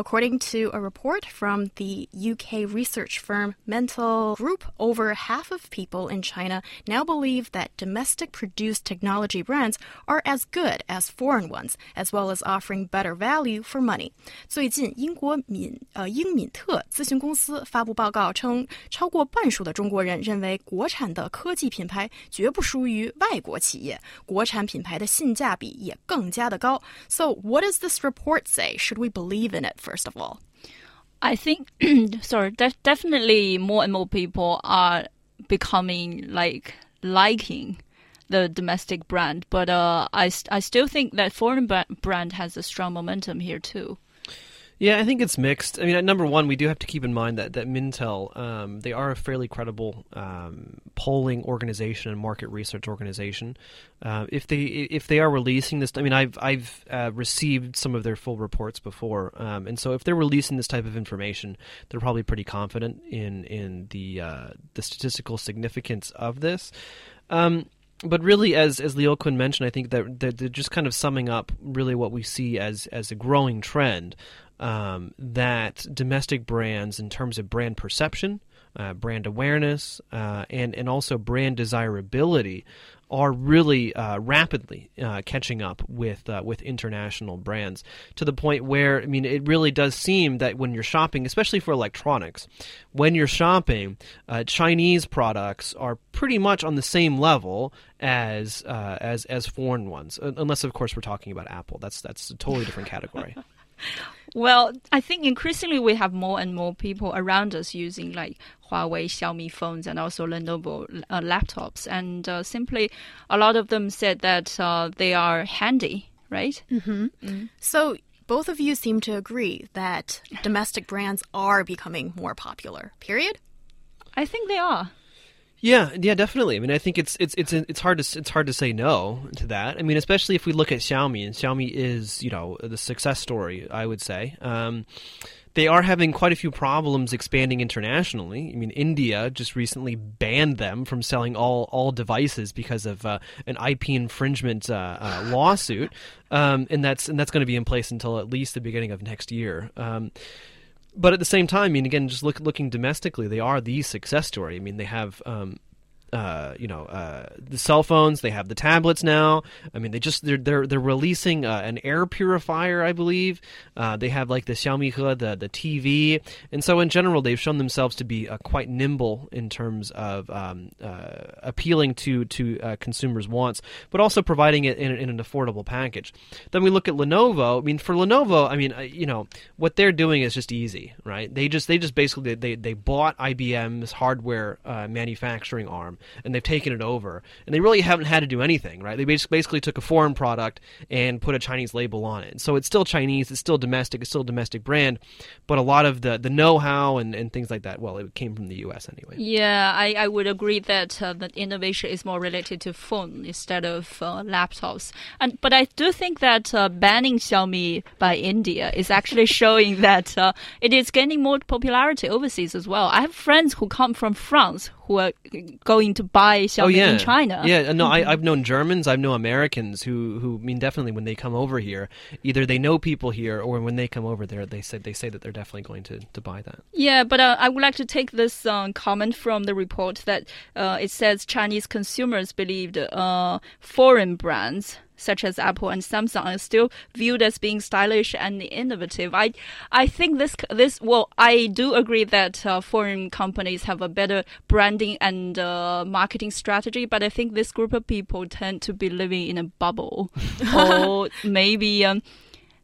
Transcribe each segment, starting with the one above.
According to a report from the UK research firm Mintel Group, over half of people in China now believe that domestic produced technology brands are as good as foreign ones, as well as offering better value for money. 最近，英国敏呃英敏特咨询公司发布报告称，超过半数的中国人认为国产的科技品牌绝不输于外国企业，国产品牌的性价比也更加的高。So what does this report say? Should we believe in it? For first of all? I think, sorry, def- definitely more and more people are becoming like liking the domestic brand, but uh, I, I still think that foreign brand has a strong momentum here too. Yeah, I think it's mixed. I mean, at number one, we do have to keep in mind that that Mintel, um, they are a fairly credible um, polling organization and market research organization. Uh, if they if they are releasing this, I mean, I've I've uh, received some of their full reports before, um, and so if they're releasing this type of information, they're probably pretty confident in in the uh, the statistical significance of this. Um, but really, as as Leo Quinn mentioned, I think that they're, they're, just kind of summing up really what we see as as a growing trend um, that domestic brands, in terms of brand perception, uh, brand awareness, uh, and and also brand desirability, are really uh, rapidly uh, catching up with uh, with international brands to the point where I mean it really does seem that when you're shopping, especially for electronics, when you're shopping, uh, Chinese products are pretty much on the same level as as as foreign ones, unless of course we're talking about Apple. That's that's a totally different category. Well, I think increasingly we have more and more people around us using like Huawei, Xiaomi phones, and also Lenovo uh, laptops. And uh, simply, a lot of them said that uh, they are handy, right? Mm-hmm. Mm. So, both of you seem to agree that domestic brands are becoming more popular, period? I think they are. Yeah, yeah, definitely. I mean, I think it's it's it's it's hard to it's hard to say no to that. I mean, especially if we look at Xiaomi, and Xiaomi is you know the success story. I would say. Um, they are having quite a few problems expanding internationally. I mean, India just recently banned them from selling all all devices because of uh, an IP infringement uh, uh, lawsuit, um, and that's and that's going to be in place until at least the beginning of next year. Um, but at the same time, I mean, again, just look, looking domestically, they are the success story. I mean, they have um, uh, you know uh, the cell phones. They have the tablets now. I mean, they just they're they're they're releasing uh, an air purifier, I believe. Uh, they have like the Xiaomi He, the the TV, and so in general, they've shown themselves to be uh, quite nimble in terms of um, appealing to to consumers' wants, but also providing it in, in, an affordable package. Then we look at Lenovo. I mean, for Lenovo, I mean, you know, what they're doing is just easy, right? They just they just basically they they bought IBM's hardware manufacturing arm and they've taken it over. And they really haven't had to do anything, right? They basically took a foreign product and put a Chinese label on it. So it's still Chinese, it's still domestic, it's still a domestic brand, but a lot of the, the know how and, and things like that, well, it came from the US anyway. Yeah, I, I would agree that uh, the innovation is more related to phone instead of uh, laptops. And But I do think that uh, banning Xiaomi by India is actually showing that uh, it is gaining more popularity overseas as well. I have friends who come from France who are going to buy Xiaomi oh, yeah. in China. Yeah, no, I, have known Germans, I've known Americans who, who I mean definitely when they come over here, either they know people here or when they come over there, they say they say that they're definitely going to, to buy that. Yeah, but uh, I would like to take this uh, comment from the report that uh, it says Chinese consumers believed uh, foreign brands such as Apple and Samsung are still viewed as being stylish and innovative. I I think this this well I do agree that uh, foreign companies have a better branding and uh, marketing strategy, but I think this group of people tend to be living in a bubble or maybe. Um,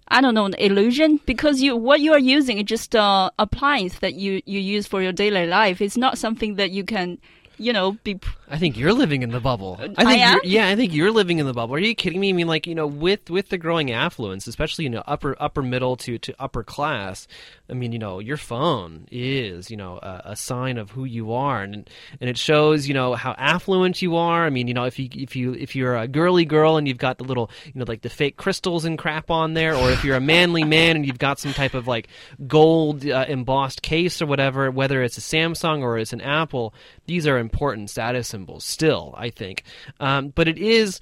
I don't know, an illusion because you what you are using is just uh, appliance that you, you use for your daily life. It's not something that you can you know, be. I think you're living in the bubble. I think I yeah, I think you're living in the bubble. Are you kidding me? I mean, like you know, with with the growing affluence, especially you know upper upper middle to to upper class. I mean, you know, your phone is you know a, a sign of who you are, and and it shows you know how affluent you are. I mean, you know, if you if you if you're a girly girl and you've got the little you know like the fake crystals and crap on there, or if you're a manly man and you've got some type of like gold uh, embossed case or whatever, whether it's a Samsung or it's an Apple, these are important status symbols still, I think. Um, but it is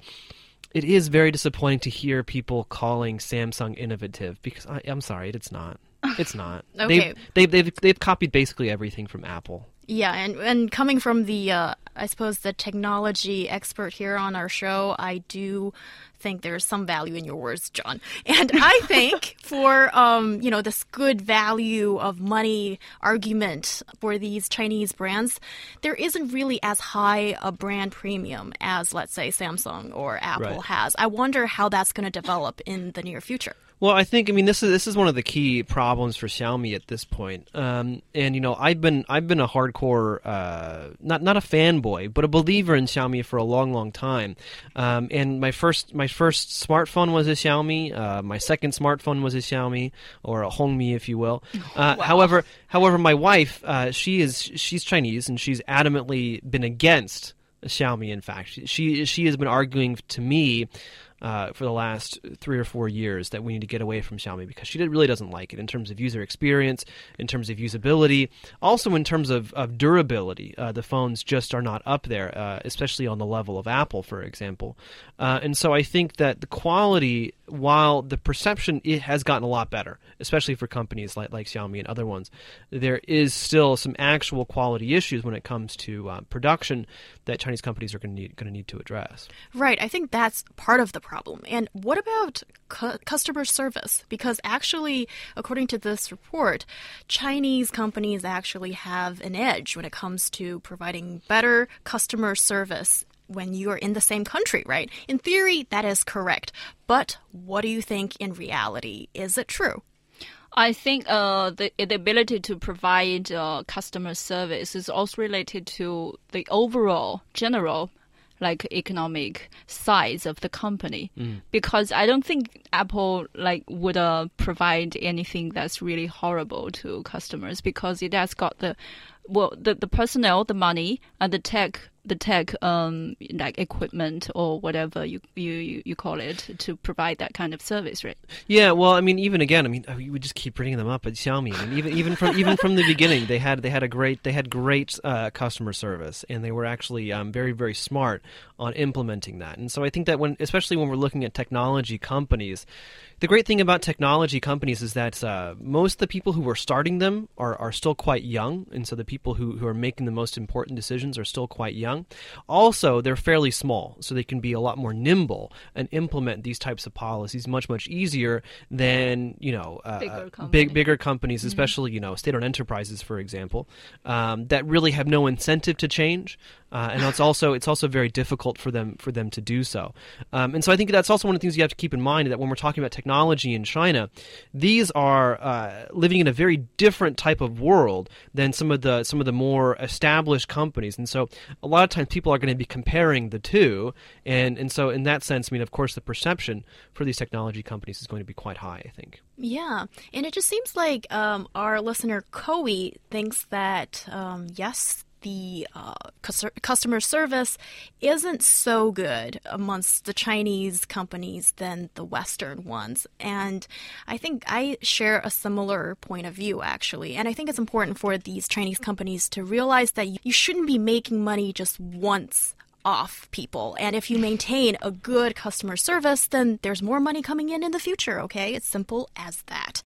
it is very disappointing to hear people calling Samsung innovative because I, am sorry, it's not. It's not. Okay. They've, they've they've they've copied basically everything from Apple. Yeah, and and coming from the uh, I suppose the technology expert here on our show, I do think there's some value in your words, John. And I think for um, you know this good value of money argument for these Chinese brands, there isn't really as high a brand premium as let's say Samsung or Apple Right. has. I wonder how that's going to develop in the near future. Well, I think I mean this is this is one of the key problems for Xiaomi at this point. Um, and you know, I've been I've been a hardcore uh, not not a fanboy, but a believer in Xiaomi for a long, long time. Um, and my first my first smartphone was a Xiaomi. Uh, my second smartphone was a Xiaomi or a Hongmi, if you will. Uh, However, however, my wife uh, she is she's Chinese and she's adamantly been against Xiaomi. In fact, she, she has been arguing to me uh, for the last three or four years that we need to get away from Xiaomi because she really doesn't like it in terms of user experience, in terms of usability, also in terms of, of durability. Uh, the phones just are not up there, uh, especially on the level of Apple, for example. Uh, and so I think that the quality, while the perception it has gotten a lot better, especially for companies like, like Xiaomi and other ones, there is still some actual quality issues when it comes to uh, production that Chinese companies are going to need going to need to address. Right. I think that's part of the problem. And what about cu- customer service? Because actually, according to this report, Chinese companies actually have an edge when it comes to providing better customer service when you are in the same country, right? In theory, that is correct. But what do you think in reality? Is it true? I think uh, the, the ability to provide uh, customer service is also related to the overall general like economic size of the company. Because I don't think Apple like would uh, provide anything that's really horrible to customers because it has got the well the, the personnel the money and the tech the tech um like equipment or whatever you you you- call it to provide that kind of service right Yeah, well, I mean, even again, I mean, uh, we just keep bringing them up at Xiaomi. I mean, even even from even from the beginning, they had they had a great they had great uh, customer service, and they were actually um, very very smart on implementing that. And so I think that when, especially when we're looking at technology companies, the great thing about technology companies is that uh, most of the people who are starting them are, are still quite young, and so the people who, who are making the most important decisions are still quite young. Also, they're fairly small, so they can be a lot more nimble and implement these types of policies much much easier than you know uh, Bigger uh, big bigger companies, especially you know state-owned enterprises, for example, um, that really have no incentive to change, uh, and it's also it's also very difficult for them for them to do so. Um, and so I think that's also one of the things you have to keep in mind that when we're talking about technology in China, these are uh, living in a very different type of world than some of the some of the more established companies, and so a lot of times people are going to be comparing the two, and and so in that sense, I mean, of course, the perception for these technology companies is going to be quite high. I think. Yeah, and it just seems like um, our listener Koei thinks that um, yes, the uh, customer service isn't so good amongst the Chinese companies than the Western ones, and I think I share a similar point of view actually, and I think it's important for these Chinese companies to realize that you- you shouldn't be making money just once off people. And if you maintain a good customer service, then there's more money coming in in the future, okay? It's simple as that.